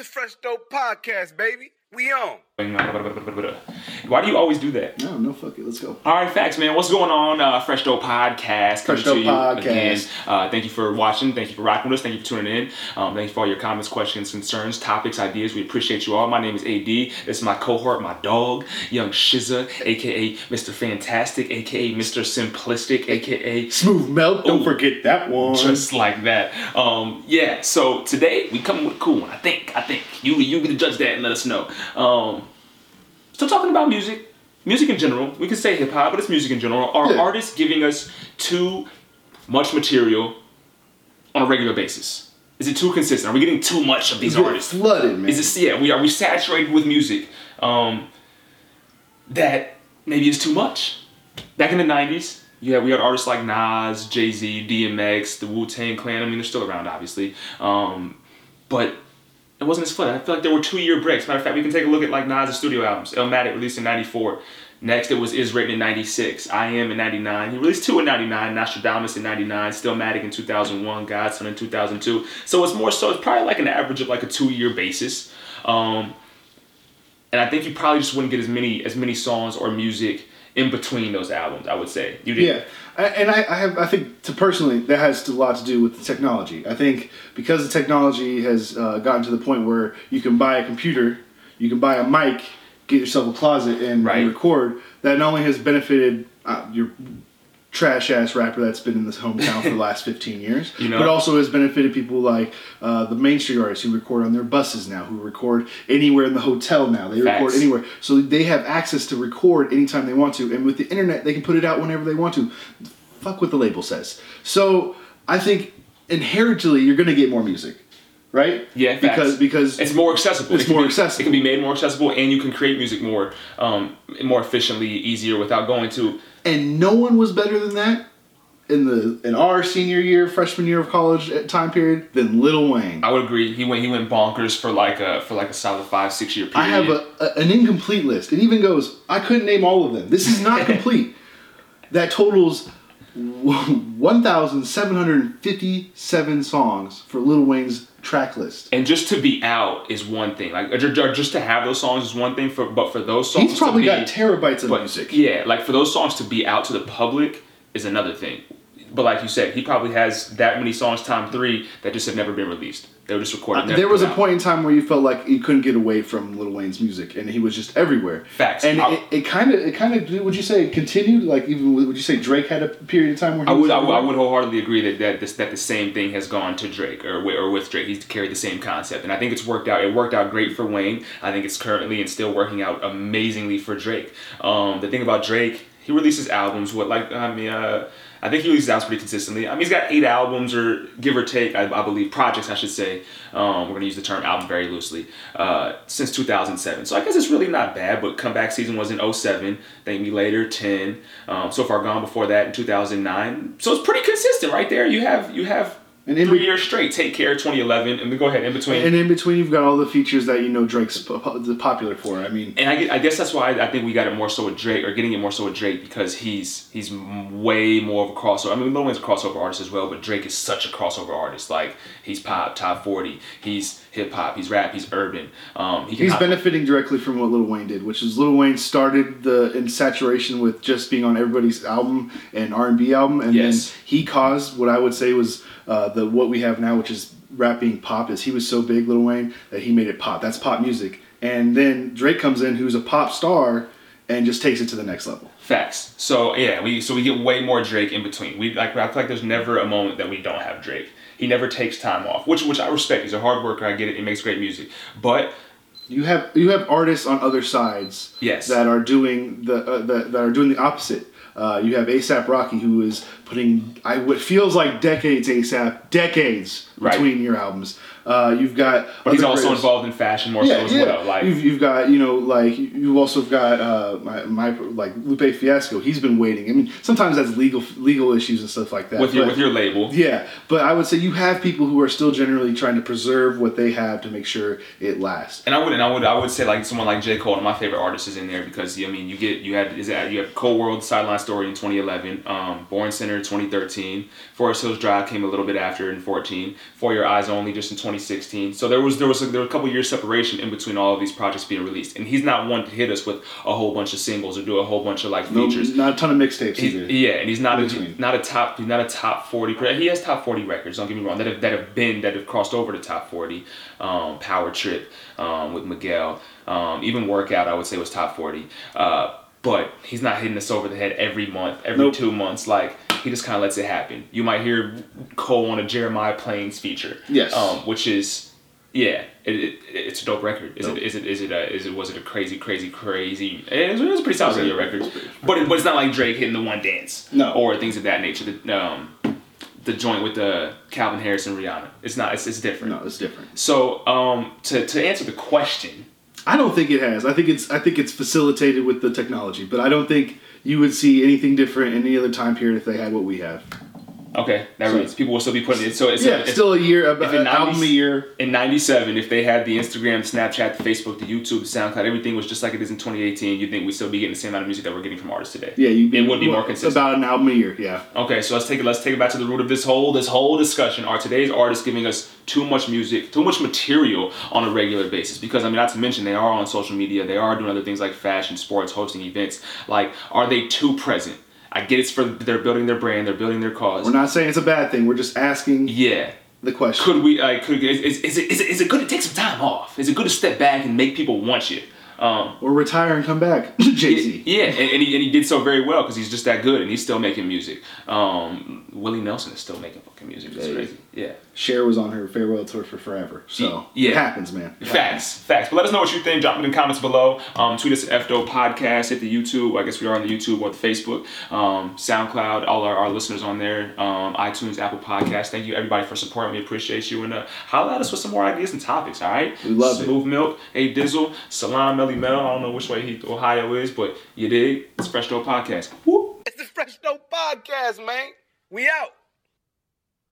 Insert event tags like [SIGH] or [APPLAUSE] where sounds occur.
the Fresh Dope Podcast, baby. We on. Why do you always do that? No, no, fuck it. Let's go. All right, facts, man. What's going on? Uh, Fresh Dope Podcast. Fresh coming to Dope you Podcast. Again. Uh, thank you for watching. Thank you for rocking with us. Thank you for tuning in. Um, thank you for all your comments, questions, concerns, topics, ideas. We appreciate you all. My name is AD. This is my cohort, my dog, Young Shiza, aka Mr. Fantastic, aka Mr. Simplistic, aka Smooth melt. Don't Ooh. forget that one. just like that. Um, yeah. So today we come with a cool one. I think. I think you you be the judge that and let us know. Um, still talking about music, music in general. We can say hip hop, but it's music in general. Are Yeah. artists giving us too much material on a regular basis? Is it too consistent? Are we getting too much of these Get artists? flooded, man. Is it yeah? We are we saturated with music um, that maybe is too much. Back in the '90s, yeah, we had artists like Nas, Jay Z, DMX, the Wu Tang Clan. I mean, they're still around, obviously, um, but it wasn't as flooded. I feel like there were two year breaks. Matter of fact, we can take a look at like Nas' studio albums. Illmatic released in '94. Next, it was Is Written in 96, I Am in 99. He released two in 99, Nastradamus in 99, Stillmatic in 2001, God's Son in 2002. So it's more so, it's probably like an average of like a two year basis. Um, and I think you probably just wouldn't get as many as many songs or music in between those albums. I would say you did. Yeah, I- and I, I have I think to personally that has a lot to do with the technology. I think because the technology has uh, gotten to the point where you can buy a computer, you can buy a mic, get yourself a closet, and, Right. and record. That not only has benefited uh, your trash ass rapper that's been in this hometown for the last 15 years, [LAUGHS] You know? but also has benefited people like uh, the Main Street artists who record on their buses now, who record anywhere in the hotel now. They record anywhere. So they have access to record anytime they want to. And with the internet, they can put it out whenever they want to. Fuck what the label says. So I think inherently you're going to get more music. Right? Yeah, facts. because because It's more accessible. It's It can more be- accessible. It can be made more accessible, and you can create music more, um, more efficiently, easier, without going to. and no one was better than that in the in our senior year, freshman year of college at time period than Little Wayne. I would agree. He went. He went bonkers for like a for like a solid five six year period. I have a, a, an incomplete list. It even goes, I couldn't name all of them. This is not [LAUGHS] complete. that totals 1,757 songs for Lil Wayne's track list. and just to be out is one thing. Like or ju- or just to have those songs is one thing. For but for those songs, to be, He's probably to got terabytes of but, music. Yeah, like for those songs to be out to the public is another thing. But like you said, he probably has that many songs time three that just have never been released. They were just recorded. Uh, there was a out. point in time where you felt like you couldn't get away from Lil Wayne's music, and he was just everywhere. Facts. And I- it- it kind of, it kind of, would you say it continued? Like even would you say Drake had a period of time where he I was would, I would, I would wholeheartedly agree that that, this, that the same thing has gone to Drake or or with Drake. He's carried the same concept, and I think it's worked out. It worked out great for Wayne. I think it's currently and still working out amazingly for Drake. Um, the thing about Drake, he releases albums. What like I mean, uh, I think he releases albums pretty consistently. I mean, he's got eight albums or give or take, I, I believe projects. I should say. Um, we're gonna use the term album very loosely. Uh, since 2007, so I guess it's really not bad. But comeback season was in 07. Thank Me Later 10. Um, so far gone before that in 2009. So it's pretty consistent right there. You have you have And in three be- years straight. Take Care 2011, and then go ahead in between. And in between, you've got all the features that you know Drake's po- po- popular for. I mean, and I, I guess that's why I think we got it more so with Drake, or getting it more so with Drake, because he's he's way more of a crossover. I mean, Lil Wayne's a crossover artist as well, but Drake is such a crossover artist. Like he's pop, top forty, he's hip hop, he's rap, he's urban. Um, he he's hop- benefiting directly from what Lil Wayne did, which is Lil Wayne started the in saturation with just being on everybody's album and R and B album, and Yes. then he caused what I would say was uh, the what we have now, which is rap being pop. Is he was so big, Lil Wayne, that he made it pop. That's pop music, and then Drake comes in, who's a pop star, and just takes it to the next level. Facts. So yeah, we so we get way more Drake in between. We like I feel like there's never a moment that we don't have Drake. He never takes time off, which which I respect. He's a hard worker. I get it. He makes great music, but You have you have artists on other sides Yes. that are doing the uh, that, that are doing the opposite. Uh, you have ASAP Rocky who is putting I what feels like decades ASAP decades Right. between your albums. Uh, you've got but he's also creators- involved in fashion more so as well. Like you've, you've got you know like you've also got uh, my, my like Lupe Fiasco. He's been waiting. I mean sometimes that's legal legal issues and stuff like that. with your but- with your label. yeah, but I would say you have people who are still generally trying to preserve what they have to make sure it lasts. And I would and I would I would say like someone like J Cole, one of my favorite artist, is in there because I mean you get you had is that you have Cole World Sideline Story in 2011, um, Born Sinner in 2013, Forest Hills Drive came a little bit after in 14, For Your Eyes Only just in 2016. 2016. So there was there was a, there were a couple years separation in between all of these projects being released, and he's not one to hit us with a whole bunch of singles or do a whole bunch of like No, features. not a ton of mixtapes either. yeah, and he's not a not a top he's not a top forty. He has top forty records. Don't get me wrong. That have that have been that have crossed over to top forty. Um, Power Trip um, with Miguel. Um, even Workout I would say was top forty. Uh, but he's not hitting us over the head every month, every Nope. two months. Like he just kind of lets it happen. You might hear Cole on a Jeremiah Planes feature. Yes. Um, which is yeah, it, it, it's a dope record. Is Dope. it? Is it? Is it? A, is it? Was it a crazy, crazy, crazy? It was, it was a pretty solid was- record. it was pretty- But it, but it's not like Drake hitting the one dance. No. Or things of that nature. The um, the joint with the Calvin Harris and Rihanna. It's not. It's, it's different. No, it's different. So um, to to answer the question, I don't think it has. I think it's I think it's facilitated with the technology, but I don't think you would see anything different in any other time period if they had what we have. Okay, that So- reads. People will still be putting it. So it's yeah, it's, still a year, a, an uh, album a year. in 97 if they had the instagram snapchat the facebook the youtube the soundcloud everything was just like it is in 2018 you think we'd still be getting the same amount of music that we're getting from artists today Yeah, you it would be more consistent About an album a year. Yeah. Okay, so let's take it. Let's take it back to the root of this whole this whole discussion. Are today's artists giving us too much music, too much material on a regular basis? Because I mean, not to mention they are on social media. They are doing other things like fashion, sports, hosting events. Like, are they too present? I get it's for they're building their brand, they're building their cause. We're not saying it's a bad thing. We're just asking yeah. the question. Could we? Like, could is, is, is it is it is it good to take some time off? Is it good to step back and make people want you? Um, or retire and come back, [LAUGHS] Jay Z. Yeah, and, and, he, and he did so very well because he's just that good and he's still making music. Um, Willie Nelson is still making fucking music. It's crazy. Yeah. Cher was on her farewell tour for forever, so Yeah. it happens, man. It Facts, facts. But let us know what you think. Drop it in the comments below. Um, tweet us at FDO Podcast. Hit the YouTube. I guess we are on the YouTube or the Facebook. Um, SoundCloud. All our, our listeners on there. Um, iTunes, Apple Podcast. Thank you everybody for supporting. We appreciate you. And uh, holla at us with some more ideas and topics. All right. We love it. Smooth Milk. A Dizzle. Salam Melly Mel. I don't know which way he Ohio is, but you dig. It's Fresh Dope Podcast. Whoop. It's the Fresh Dope Podcast, man. We out.